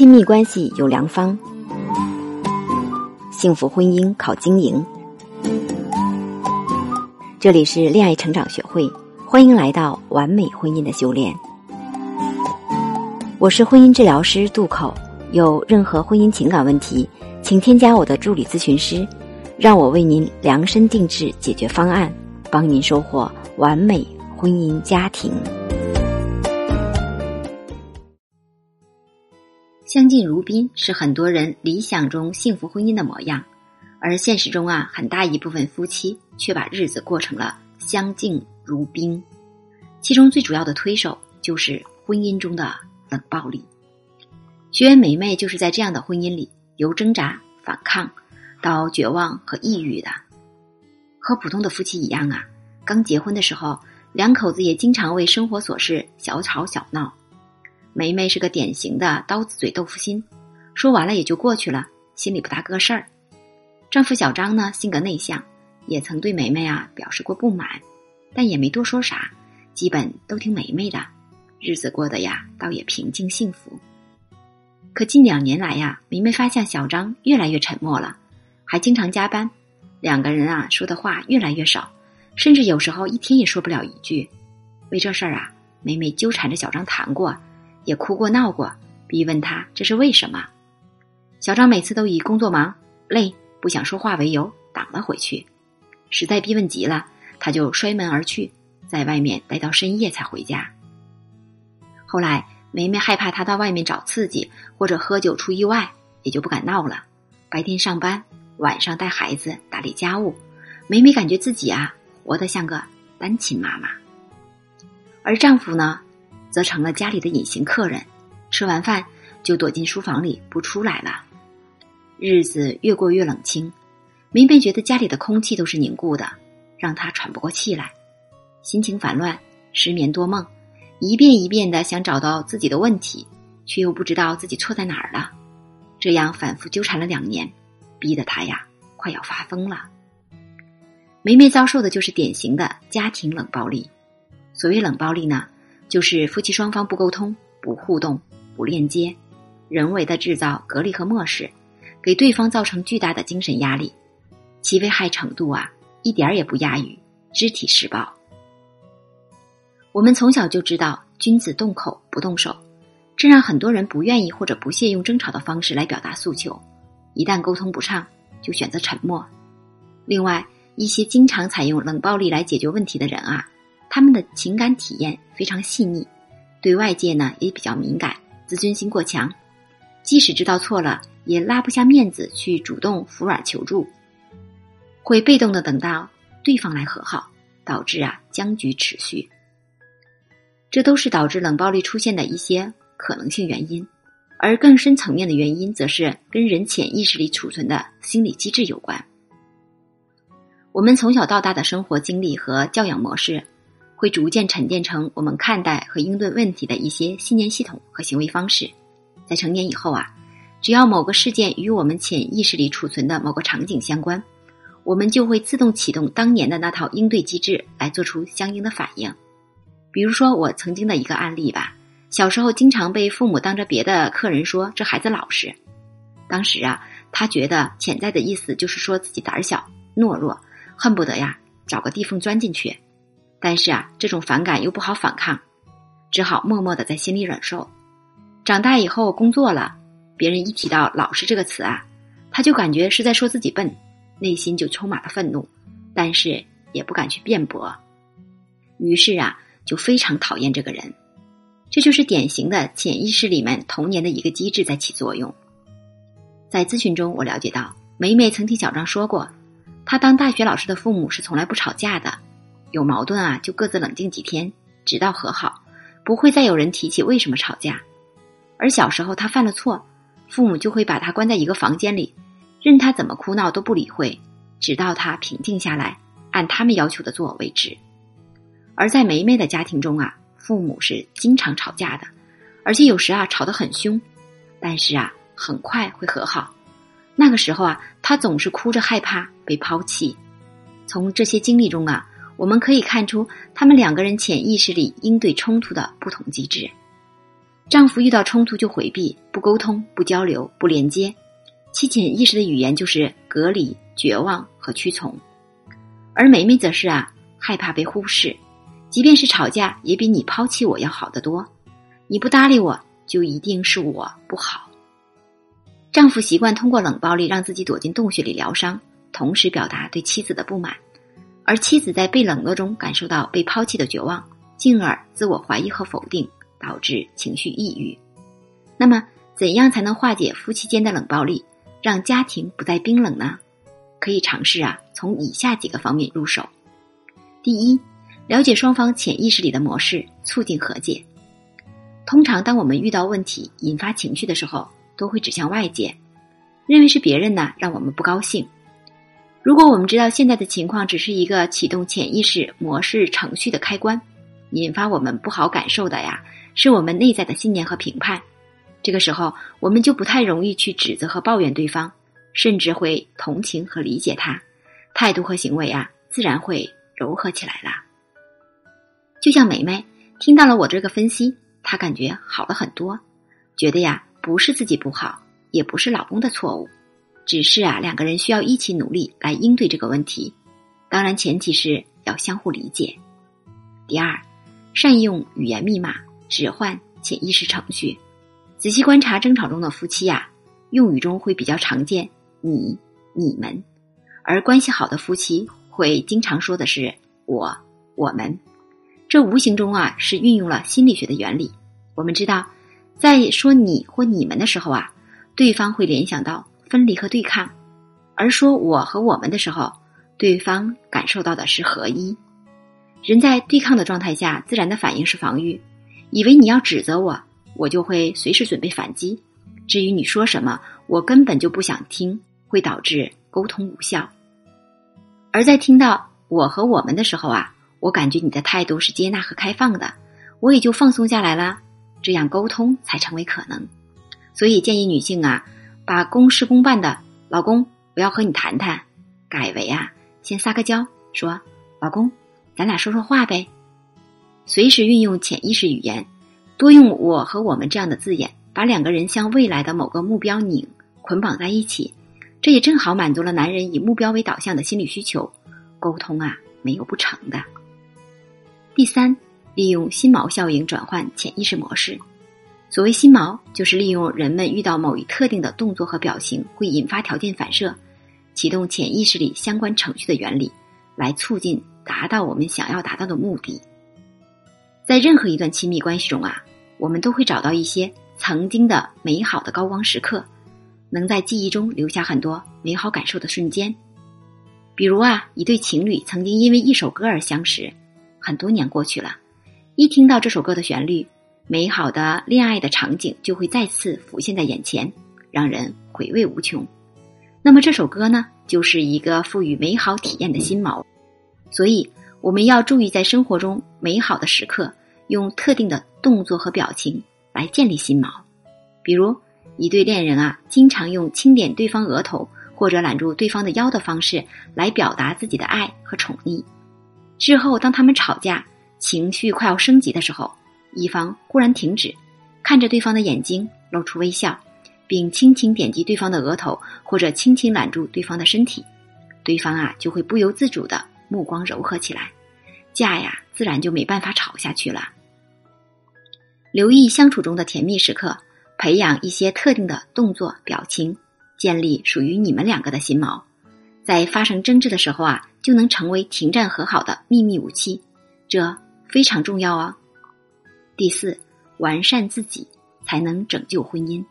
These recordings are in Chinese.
亲密关系有良方，幸福婚姻靠经营。这里是恋爱成长学会，欢迎来到完美婚姻的修炼。我是婚姻治疗师杜口，有任何婚姻情感问题，请添加我的助理咨询师，让我为您量身定制解决方案，帮您收获完美婚姻家庭。相敬如宾是很多人理想中幸福婚姻的模样，而现实中啊，很大一部分夫妻却把日子过成了相敬如宾，其中最主要的推手就是婚姻中的冷暴力。学员梅梅就是在这样的婚姻里，由挣扎、反抗到绝望和抑郁的。和普通的夫妻一样啊，刚结婚的时候，两口子也经常为生活琐事小吵小闹。梅梅是个典型的刀子嘴豆腐心，说完了也就过去了，心里不大个事儿。丈夫小张呢，性格内向，也曾对梅梅啊表示过不满，但也没多说啥，基本都听梅梅的，日子过得呀倒也平静幸福。可近两年来呀，梅梅发现小张越来越沉默了，还经常加班，两个人啊说的话越来越少，甚至有时候一天也说不了一句。为这事儿啊，梅梅纠缠着小张谈过。也哭过闹过，逼问他这是为什么。小张每次都以工作忙、累、不想说话为由挡了回去。实在逼问急了，他就摔门而去，在外面待到深夜才回家。后来梅梅害怕他到外面找刺激或者喝酒出意外，也就不敢闹了。白天上班，晚上带孩子打理家务，梅梅感觉自己啊活得像个单亲妈妈。而丈夫呢？则成了家里的隐形客人，吃完饭就躲进书房里不出来了。日子越过越冷清，梅梅觉得家里的空气都是凝固的，让她喘不过气来，心情烦乱，失眠多梦，一遍一遍的想找到自己的问题，却又不知道自己错在哪儿了。这样反复纠缠了两年，逼得她呀快要发疯了。梅梅遭受的就是典型的家庭冷暴力。所谓冷暴力呢？就是夫妻双方不沟通、不互动、不链接，人为的制造隔离和漠视，给对方造成巨大的精神压力，其危害程度啊，一点儿也不亚于肢体施暴。我们从小就知道君子动口不动手，这让很多人不愿意或者不屑用争吵的方式来表达诉求，一旦沟通不畅，就选择沉默。另外，一些经常采用冷暴力来解决问题的人啊。他们的情感体验非常细腻，对外界呢也比较敏感，自尊心过强，即使知道错了，也拉不下面子去主动服软求助，会被动的等到对方来和好，导致啊僵局持续。这都是导致冷暴力出现的一些可能性原因，而更深层面的原因，则是跟人潜意识里储存的心理机制有关。我们从小到大的生活经历和教养模式。会逐渐沉淀成我们看待和应对问题的一些信念系统和行为方式，在成年以后啊，只要某个事件与我们潜意识里储存的某个场景相关，我们就会自动启动当年的那套应对机制来做出相应的反应。比如说我曾经的一个案例吧，小时候经常被父母当着别的客人说这孩子老实，当时啊，他觉得潜在的意思就是说自己胆小懦弱，恨不得呀找个地缝钻进去。但是啊，这种反感又不好反抗，只好默默的在心里忍受。长大以后工作了，别人一提到“老师”这个词啊，他就感觉是在说自己笨，内心就充满了愤怒，但是也不敢去辩驳。于是啊，就非常讨厌这个人。这就是典型的潜意识里面童年的一个机制在起作用。在咨询中，我了解到，梅梅曾听小张说过，他当大学老师的父母是从来不吵架的。有矛盾啊，就各自冷静几天，直到和好，不会再有人提起为什么吵架。而小时候他犯了错，父母就会把他关在一个房间里，任他怎么哭闹都不理会，直到他平静下来，按他们要求的做为止。而在梅梅的家庭中啊，父母是经常吵架的，而且有时啊吵得很凶，但是啊很快会和好。那个时候啊，他总是哭着害怕被抛弃。从这些经历中啊。我们可以看出，他们两个人潜意识里应对冲突的不同机制。丈夫遇到冲突就回避、不沟通、不交流、不连接，其潜意识的语言就是隔离、绝望和屈从；而梅梅则是啊，害怕被忽视，即便是吵架，也比你抛弃我要好得多。你不搭理我，就一定是我不好。丈夫习惯通过冷暴力让自己躲进洞穴里疗伤，同时表达对妻子的不满，而妻子在被冷落中感受到被抛弃的绝望，进而自我怀疑和否定。导致情绪抑郁。那么，怎样才能化解夫妻间的冷暴力，让家庭不再冰冷呢？可以尝试啊，从以下几个方面入手。第一，了解双方潜意识里的模式，促进和解。通常，当我们遇到问题引发情绪的时候，都会指向外界，认为是别人呢让我们不高兴。如果我们知道现在的情况只是一个启动潜意识模式程序的开关，引发我们不好感受的呀。是我们内在的信念和评判，这个时候我们就不太容易去指责和抱怨对方，甚至会同情和理解他，态度和行为啊，自然会柔和起来了。就像梅梅听到了我这个分析，她感觉好了很多，觉得呀不是自己不好，也不是老公的错误，只是啊两个人需要一起努力来应对这个问题，当然前提是要相互理解。第二，善用语言密码。置换潜意识程序，仔细观察争吵中的夫妻呀，用语中会比较常见“你”“你们”，而关系好的夫妻会经常说的是“我”“我们”。这无形中啊是运用了心理学的原理。我们知道，在说“你”或“你们”的时候啊，对方会联想到分离和对抗；而说“我和我们”的时候，对方感受到的是合一。人在对抗的状态下，自然的反应是防御。以为你要指责我，我就会随时准备反击。至于你说什么，我根本就不想听，会导致沟通无效。而在听到我和我们的时候啊，我感觉你的态度是接纳和开放的，我也就放松下来了，这样沟通才成为可能。所以建议女性啊，把公事公办的“老公，我要和你谈谈”，改为啊，先撒个娇，说“老公，咱俩说说话呗”。随时运用潜意识语言，多用“我和我们”这样的字眼，把两个人向未来的某个目标拧捆绑在一起，这也正好满足了男人以目标为导向的心理需求。沟通啊，没有不成的。第三，利用心锚效应转换潜意识模式。所谓心锚，就是利用人们遇到某一特定的动作和表情会引发条件反射，启动潜意识里相关程序的原理，来促进达到我们想要达到的目的。在任何一段亲密关系中啊，我们都会找到一些曾经的美好的高光时刻，能在记忆中留下很多美好感受的瞬间。比如啊，一对情侣曾经因为一首歌而相识，很多年过去了，一听到这首歌的旋律，美好的恋爱的场景就会再次浮现在眼前，让人回味无穷。那么这首歌呢，就是一个赋予美好体验的心锚。所以我们要注意在生活中美好的时刻。用特定的动作和表情来建立心锚，比如一对恋人啊，经常用轻点对方额头或者揽住对方的腰的方式来表达自己的爱和宠溺。之后，当他们吵架，情绪快要升级的时候，一方忽然停止，看着对方的眼睛，露出微笑，并轻轻点击对方的额头或者轻轻揽住对方的身体，对方啊就会不由自主的目光柔和起来，架呀自然就没办法吵下去了。留意相处中的甜蜜时刻，培养一些特定的动作表情，建立属于你们两个的心锚，在发生争执的时候啊，就能成为停战和好的秘密武器，这非常重要哦。第四，完善自己才能拯救婚姻。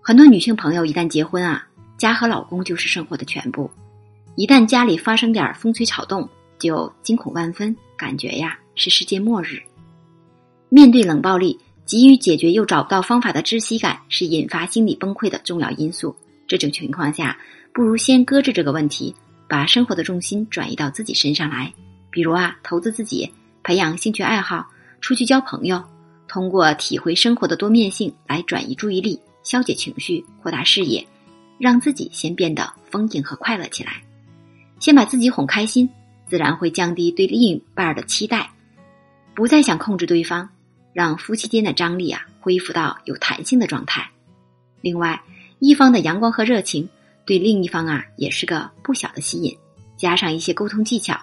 很多女性朋友一旦结婚啊，家和老公就是生活的全部，一旦家里发生点风吹草动，就惊恐万分，感觉呀是世界末日。面对冷暴力，急于解决又找不到方法的窒息感，是引发心理崩溃的重要因素。这种情况下，不如先搁置这个问题，把生活的重心转移到自己身上来。比如啊，投资自己，培养兴趣爱好，出去交朋友，通过体会生活的多面性来转移注意力，消解情绪，扩大视野，让自己先变得丰盈和快乐起来。先把自己哄开心，自然会降低对另一半的期待，不再想控制对方。让夫妻间的张力啊恢复到有弹性的状态。另外，一方的阳光和热情对另一方啊也是个不小的吸引，加上一些沟通技巧，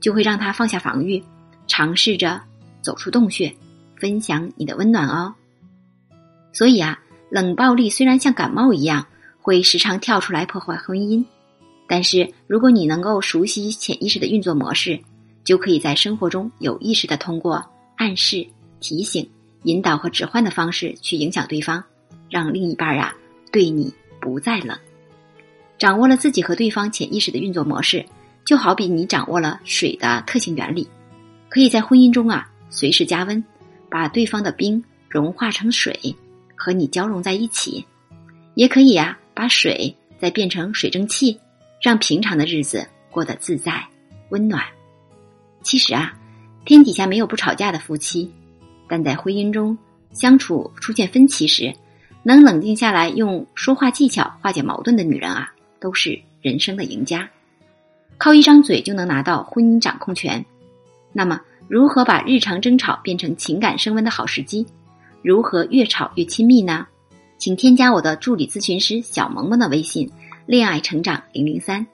就会让他放下防御，尝试着走出洞穴，分享你的温暖哦。所以啊，冷暴力虽然像感冒一样会时常跳出来破坏婚姻，但是如果你能够熟悉潜意识的运作模式，就可以在生活中有意识的通过暗示、提醒、引导和指唤的方式去影响对方，让另一半啊对你不再冷。掌握了自己和对方潜意识的运作模式，就好比你掌握了水的特性原理，可以在婚姻中啊随时加温，把对方的冰融化成水，和你交融在一起；也可以呀把水再变成水蒸气，让平常的日子过得自在温暖。其实啊，天底下没有不吵架的夫妻，但在婚姻中相处出现分歧时，能冷静下来用说话技巧化解矛盾的女人啊，都是人生的赢家。靠一张嘴就能拿到婚姻掌控权，那么如何把日常争吵变成情感升温的好时机？如何越吵越亲密呢？请添加我的助理咨询师小萌萌的微信“恋爱成长零零三”，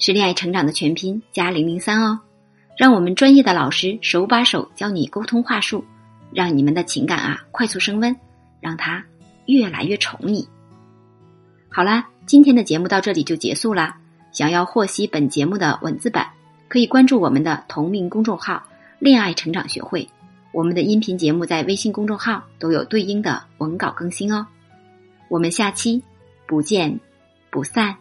是恋爱成长的全拼加零零三哦。让我们专业的老师手把手教你沟通话术，让你们的情感啊快速升温，让他越来越宠你。好啦，今天的节目到这里就结束啦。想要获悉本节目的文字版，可以关注我们的同名公众号“恋爱成长学会”。我们的音频节目在微信公众号都有对应的文稿更新哦。我们下期不见不散。